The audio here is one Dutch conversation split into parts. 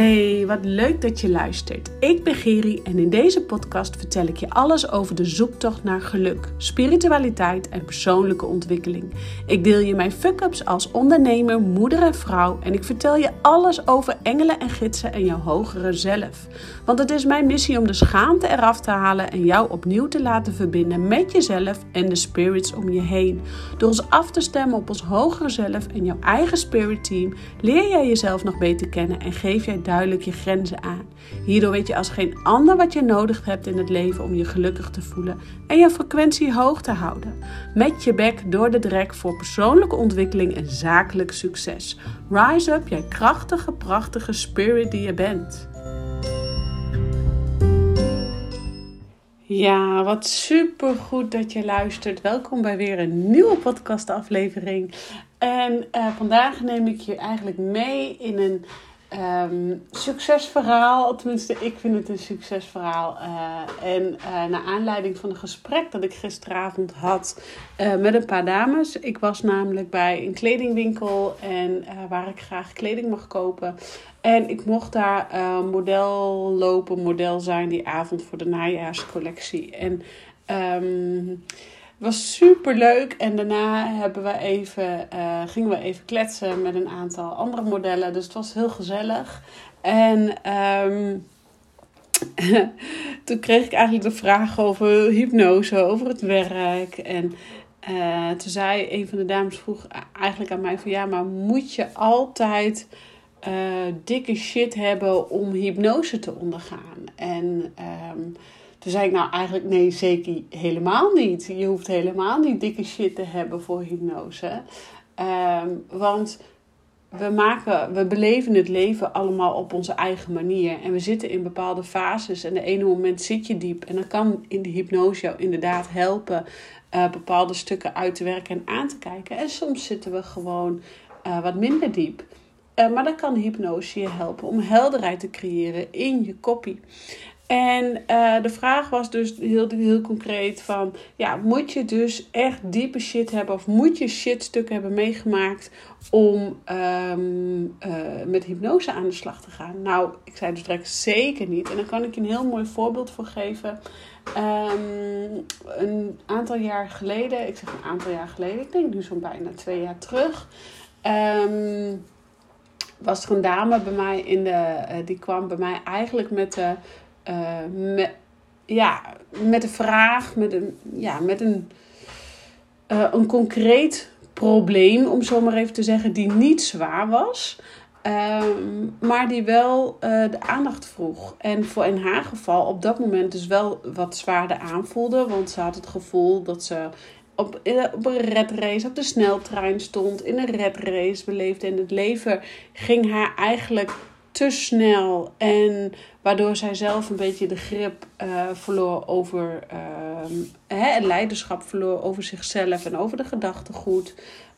Hey, wat leuk dat je luistert. Ik ben Geri en in deze podcast vertel ik je alles over de zoektocht naar geluk, spiritualiteit en persoonlijke ontwikkeling. Ik deel je mijn fuck-ups als ondernemer, moeder en vrouw en ik vertel je alles over engelen en gidsen en jouw hogere zelf. Want het is mijn missie om de schaamte eraf te halen en jou opnieuw te laten verbinden met jezelf en de spirits om je heen. Door ons af te stemmen op ons hogere zelf en jouw eigen spirit team leer jij jezelf nog beter kennen en geef jij duidelijk je grenzen aan. Hierdoor weet je als geen ander wat je nodig hebt in het leven om je gelukkig te voelen en je frequentie hoog te houden. Met je bek door de drek voor persoonlijke ontwikkeling en zakelijk succes. Rise up, jij krachtige, prachtige spirit die je bent. Ja, wat super goed dat je luistert. Welkom bij weer een nieuwe podcastaflevering. En uh, vandaag neem ik je eigenlijk mee in een Um, succesverhaal, tenminste, ik vind het een succesverhaal. Uh, en uh, naar aanleiding van een gesprek dat ik gisteravond had uh, met een paar dames. Ik was namelijk bij een kledingwinkel en waar ik graag kleding mag kopen. En ik mocht daar model lopen, model zijn die avond voor de najaarscollectie. En um, was super leuk. En daarna hebben we even, uh, gingen we even kletsen met een aantal andere modellen. Dus het was heel gezellig. En um, toen kreeg ik eigenlijk de vraag over hypnose, over het werk. En uh, toen zei een van de dames vroeg eigenlijk aan mij van ja, maar moet je altijd uh, dikke shit hebben om hypnose te ondergaan? En um, toen zei ik nou eigenlijk nee, zeker helemaal niet. Je hoeft helemaal niet dikke shit te hebben voor hypnose. Um, want we, maken, we beleven het leven allemaal op onze eigen manier. En we zitten in bepaalde fases. En de ene moment zit je diep. En dan kan in de hypnose jou inderdaad helpen uh, bepaalde stukken uit te werken en aan te kijken. En soms zitten we gewoon uh, wat minder diep. Uh, maar dan kan hypnose je helpen om helderheid te creëren in je koppie. En uh, de vraag was dus heel, heel concreet van... Ja, moet je dus echt diepe shit hebben... of moet je shitstukken hebben meegemaakt... om um, uh, met hypnose aan de slag te gaan? Nou, ik zei dus direct zeker niet. En daar kan ik je een heel mooi voorbeeld voor geven. Um, een aantal jaar geleden... Ik zeg een aantal jaar geleden... Ik denk nu zo'n bijna twee jaar terug... Um, was er een dame bij mij in de... Uh, die kwam bij mij eigenlijk met de uh, met, ja, met een vraag, met een, ja, met een, uh, een concreet probleem, om zo maar even te zeggen, die niet zwaar was. Um, maar die wel uh, de aandacht vroeg. En voor in haar geval op dat moment dus wel wat zwaarder aanvoelde. Want ze had het gevoel dat ze op, op een redrace, op de sneltrein stond, in een redrace beleefde. En het leven ging haar eigenlijk te snel en waardoor zij zelf een beetje de grip uh, verloor over uh, hè, leiderschap verloor over zichzelf en over de gedachtegoed.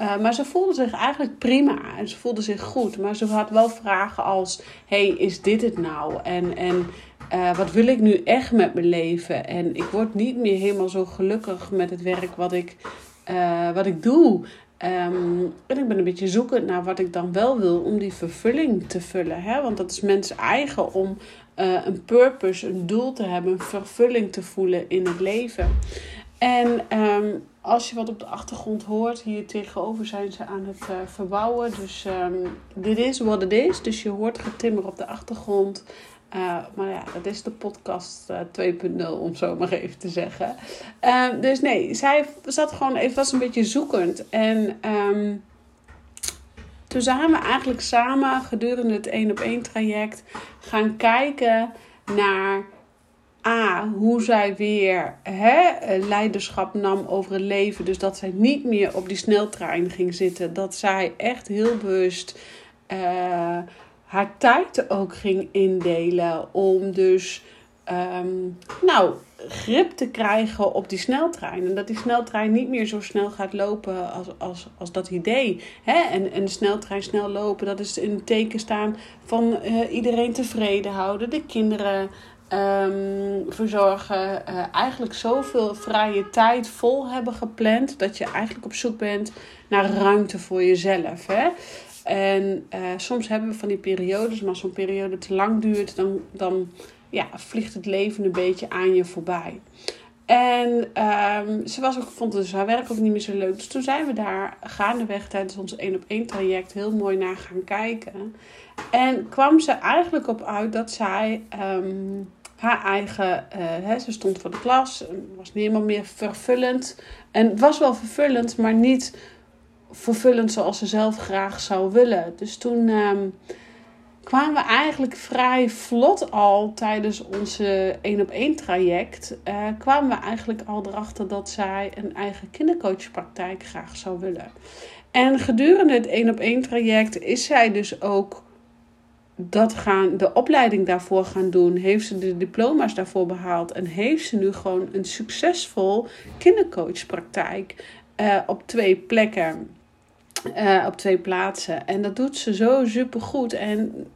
Uh, maar ze voelde zich eigenlijk prima en ze voelde zich goed. Maar ze had wel vragen als: hey, is dit het nou? En, en uh, wat wil ik nu echt met mijn leven? En ik word niet meer helemaal zo gelukkig met het werk wat ik, wat ik doe. Um, en ik ben een beetje zoekend naar wat ik dan wel wil om die vervulling te vullen. Hè? Want dat is mensen eigen om uh, een purpose, een doel te hebben, een vervulling te voelen in het leven. En um, als je wat op de achtergrond hoort, hier tegenover zijn ze aan het uh, verbouwen. Dus um, dit is wat het is. Dus je hoort getimmer op de achtergrond. Uh, maar ja, dat is de podcast uh, eh, 2.0, om zo maar even te zeggen. Uh, dus nee, zij zat gewoon even, was een beetje zoekend. En um, toen zijn we eigenlijk samen gedurende het één op één traject gaan kijken naar A, hoe zij weer hè, leiderschap nam over het leven. Dus dat zij niet meer op die sneltrein ging zitten. Dat zij echt heel bewust uh, haar tijd ook ging indelen. Om dus, um, nou, grip te krijgen op die sneltrein. En dat die sneltrein niet meer zo snel gaat lopen als, als, als dat idee. Hè? En, en de sneltrein snel lopen, dat is het teken staan van uh, iedereen tevreden houden. De kinderen um, verzorgen. Uh, eigenlijk zoveel vrije tijd vol hebben gepland. Dat je eigenlijk op zoek bent naar ruimte voor jezelf. Hè? En uh, soms hebben we van die periodes, maar als zo'n periode te lang duurt, dan, dan ja, vliegt het leven een beetje aan je voorbij. En um, ze was ook, vond dus haar werk ook niet meer zo leuk. Dus toen zijn we daar gaandeweg tijdens ons één op één traject heel mooi naar gaan kijken. En kwam ze eigenlijk op uit dat zij um, haar eigen, hè, ze stond voor de klas, was niet helemaal meer vervullend. En was wel vervullend, maar niet vervullend zoals ze zelf graag zou willen. Dus toen um, kwamen we eigenlijk vrij vlot al tijdens onze één op één traject. Uh, kwamen we eigenlijk al erachter dat zij een eigen kindercoachpraktijk graag zou willen. En gedurende het één op één traject is zij dus ook dat gaan, de opleiding daarvoor gaan doen. Heeft ze de diploma's daarvoor behaald. En heeft ze nu gewoon een succesvol kindercoachpraktijk uh, op twee plekken. Uh, op twee plaatsen. En dat doet ze zo super goed. En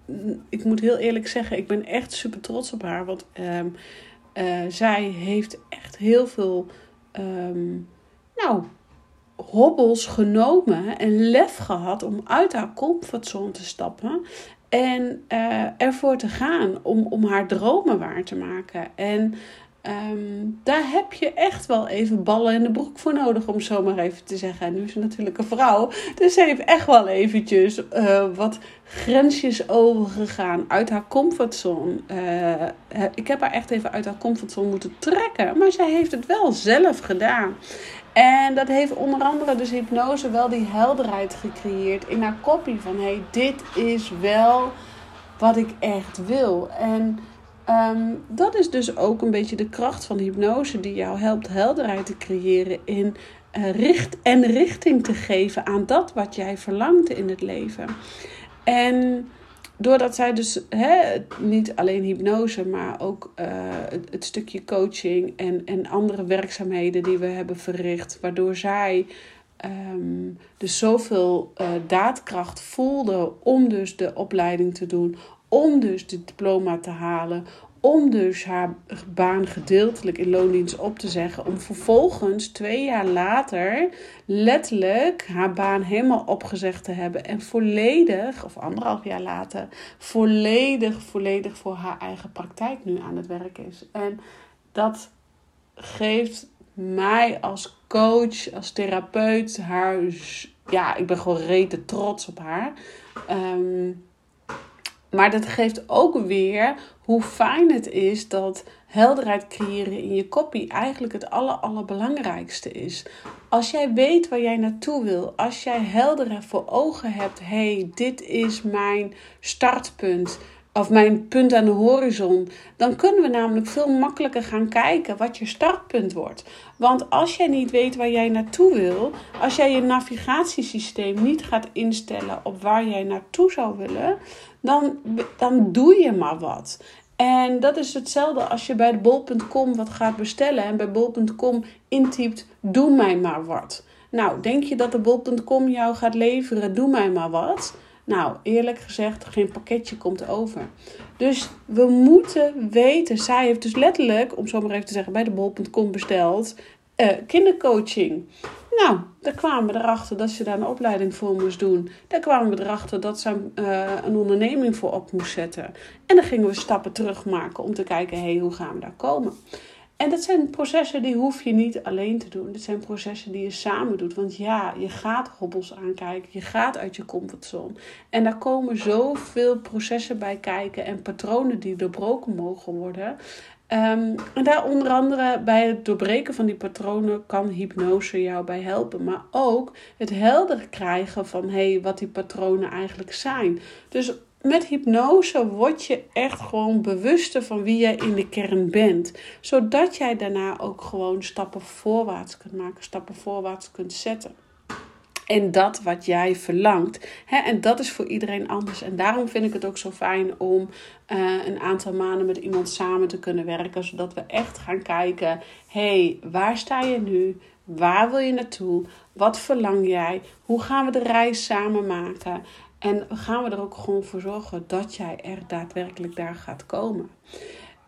ik moet heel eerlijk zeggen, ik ben echt super trots op haar. Want um, uh, zij heeft echt heel veel um, nou, hobbels genomen en lef gehad om uit haar comfortzone te stappen. En uh, ervoor te gaan om, om haar dromen waar te maken. En um, daar heb je echt wel even ballen in de broek voor nodig, om zo maar even te zeggen. En nu is ze natuurlijk een vrouw, dus ze heeft echt wel eventjes uh, wat grensjes overgegaan uit haar comfortzone. Uh, ik heb haar echt even uit haar comfortzone moeten trekken, maar zij heeft het wel zelf gedaan. En dat heeft onder andere dus hypnose wel die helderheid gecreëerd in haar kopie van hey, dit is wel wat ik echt wil. En um, dat is dus ook een beetje de kracht van hypnose die jou helpt helderheid te creëren in uh, richt en richting te geven aan dat wat jij verlangt in het leven. En doordat zij dus hè, niet alleen hypnose, maar ook uh, het, stukje coaching en, en andere werkzaamheden die we hebben verricht, waardoor zij um, dus zoveel uh, daadkracht voelde om dus de opleiding te doen, om dus het diploma te halen, om dus haar baan gedeeltelijk in loondienst op te zeggen. Om vervolgens twee jaar later letterlijk haar baan helemaal opgezegd te hebben. En volledig, of anderhalf jaar later, volledig, volledig voor haar eigen praktijk nu aan het werk is. En dat geeft mij als coach, als therapeut, haar. Ja, ik ben gewoon rete trots op haar. Um, maar dat geeft ook weer hoe fijn het is dat helderheid creëren in je kopie eigenlijk het aller, allerbelangrijkste is. Als jij weet waar jij naartoe wil, als jij helder voor ogen hebt, hey, dit is mijn startpunt of mijn punt aan de horizon, dan kunnen we namelijk veel makkelijker gaan kijken wat je startpunt wordt. Want als jij niet weet waar jij naartoe wil, als jij je navigatiesysteem niet gaat instellen op waar jij naartoe zou willen, dan, dan doe je maar wat. En dat is hetzelfde als je bij bol.com wat gaat bestellen en bij bol.com intypt: Doe mij maar wat. Nou, denk je dat de bol.com jou gaat leveren? Doe mij maar wat. Nou, eerlijk gezegd, geen pakketje komt over. Dus we moeten weten, zij heeft dus letterlijk, om zo maar even te zeggen, bij de bol.com besteld, uh, kindercoaching. Nou, daar kwamen we erachter dat ze daar een opleiding voor moest doen. Daar kwamen we erachter dat ze uh, een onderneming voor op moest zetten. En dan gingen we stappen terug maken om te kijken, hé, hey, hoe gaan we daar komen? En dat zijn processen die hoef je niet alleen te doen. Dit zijn processen die je samen doet. Want ja, je gaat hobbels aankijken. Je gaat uit je comfortzone. En daar komen zoveel processen bij kijken en patronen die doorbroken mogen worden. Um, en daar onder andere bij het doorbreken van die patronen kan hypnose jou bij helpen. Maar ook het helder krijgen van hey, wat die patronen eigenlijk zijn. Dus met hypnose word je echt gewoon bewuster van wie jij in de kern bent. Zodat jij daarna ook gewoon stappen voorwaarts kunt maken, stappen voorwaarts kunt zetten. En dat wat jij verlangt. en dat is voor iedereen anders. En daarom vind ik het ook zo fijn om uh, een aantal maanden met iemand samen te kunnen werken. Zodat we echt gaan kijken: hey, waar sta je nu? Waar wil je naartoe? Wat verlang jij? Hoe gaan we de reis samen maken? En gaan we er ook gewoon voor zorgen dat jij er daadwerkelijk daar gaat komen.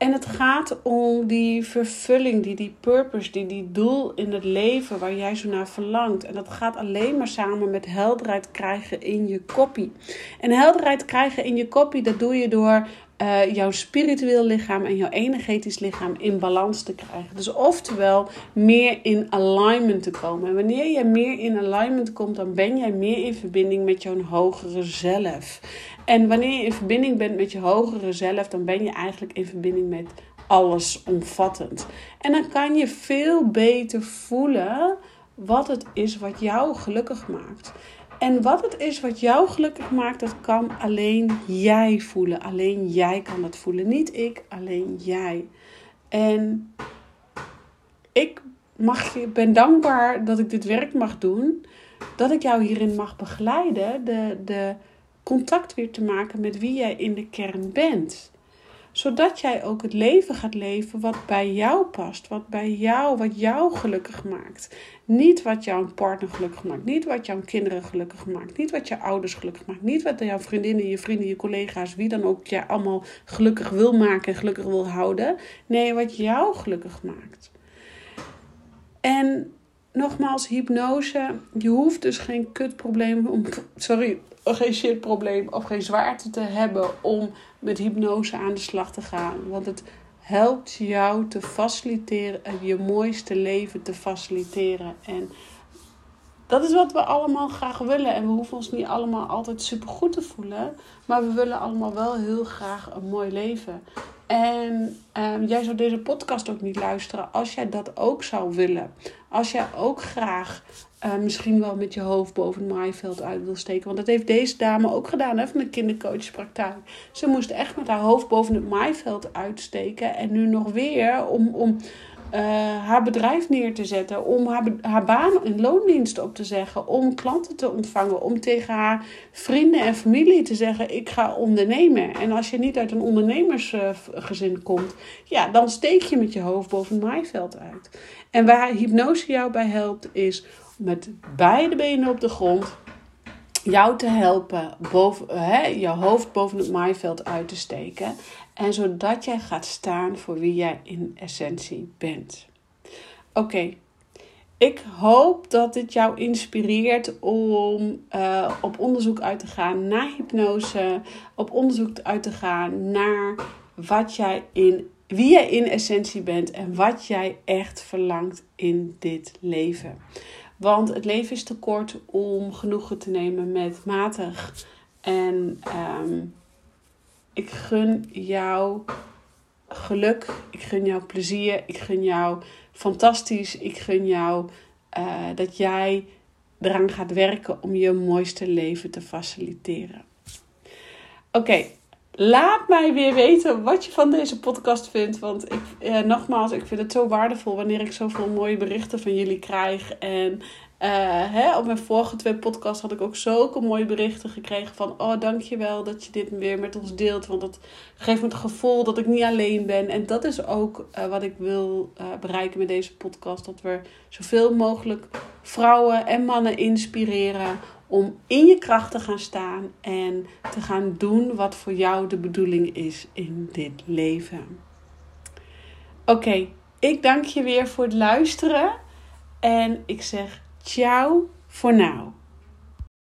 En het gaat om die vervulling, die, die purpose, die, die doel in het leven waar jij zo naar verlangt. En dat gaat alleen maar samen met helderheid krijgen in je koppie. En helderheid krijgen in je koppie, dat doe je door uh, jouw spiritueel lichaam en jouw energetisch lichaam in balans te krijgen. Dus oftewel meer in alignment te komen. En wanneer je meer in alignment komt, dan ben jij meer in verbinding met jouw hogere zelf. En wanneer je in verbinding bent met je hogere zelf, dan ben je eigenlijk in verbinding met alles omvattend. En dan kan je veel beter voelen wat het is wat jou gelukkig maakt. En wat het is wat jou gelukkig maakt, dat kan alleen jij voelen. Alleen jij kan dat voelen. Niet ik, alleen jij. En ik mag, ben dankbaar dat ik dit werk mag doen. Dat ik jou hierin mag begeleiden. De, de contact weer te maken met wie jij in de kern bent zodat jij ook het leven gaat leven wat bij jou past, wat bij jou, wat jou gelukkig maakt. Niet wat jouw partner gelukkig maakt, niet wat jouw kinderen gelukkig maakt, niet wat jouw ouders gelukkig maakt, niet wat jouw vriendinnen, je vrienden, je collega's, wie dan ook jij allemaal gelukkig wil maken en gelukkig wil houden. Nee, wat jou gelukkig maakt. En nogmaals, hypnose, je hoeft dus geen kutprobleem om, sorry, geen shitprobleem of geen zwaarte te hebben om met hypnose aan de slag te gaan. Want het helpt jou te faciliteren en je mooiste leven te faciliteren. En dat is wat we allemaal graag willen. En we hoeven ons niet allemaal altijd super goed te voelen. Maar we willen allemaal wel heel graag een mooi leven. En um, jij zou deze podcast ook niet luisteren als jij dat ook zou willen. Als jij ook graag uh, misschien wel met je hoofd boven het maaiveld uit wil steken. Want dat heeft deze dame ook gedaan hè, van de kindercoachpraktijk. Ze moest echt met haar hoofd boven het maaiveld uitsteken. En nu nog weer om, om uh, haar bedrijf neer te zetten, om haar, haar baan in loondienst op te zeggen, om klanten te ontvangen, om tegen haar vrienden en familie te zeggen: Ik ga ondernemen. En als je niet uit een ondernemersgezin komt, ja, dan steek je met je hoofd boven het maaiveld uit. En waar hypnose jou bij helpt, is met beide benen op de grond jou te helpen boven, hè, je hoofd boven het maaiveld uit te steken. En zodat jij gaat staan voor wie jij in essentie bent. Oké, ik hoop dat dit jou inspireert om uh, op onderzoek uit te gaan naar hypnose. Op onderzoek uit te gaan naar wat jij in, wie jij in essentie bent en wat jij echt verlangt in dit leven. Want het leven is te kort om genoegen te nemen met matig. En um, ik gun jou geluk, ik gun jou plezier, ik gun jou fantastisch, ik gun jou uh, dat jij eraan gaat werken om je mooiste leven te faciliteren. Oké, laat mij weer weten wat je van deze podcast vindt. Want ik, eh, nogmaals, ik vind het zo waardevol wanneer ik zoveel mooie berichten van jullie krijg. En hè, op mijn vorige twee podcasts had ik ook zulke mooie berichten gekregen van... Oh, dankjewel dat je dit weer met ons deelt. Want dat geeft me het gevoel dat ik niet alleen ben. En dat is ook uh, wat ik wil uh, bereiken met deze podcast. Dat we zoveel mogelijk vrouwen en mannen inspireren om in je kracht te gaan staan. En te gaan doen wat voor jou de bedoeling is in dit leven. Oké, ik dank je weer voor het luisteren. En ik zeg Ciao for now.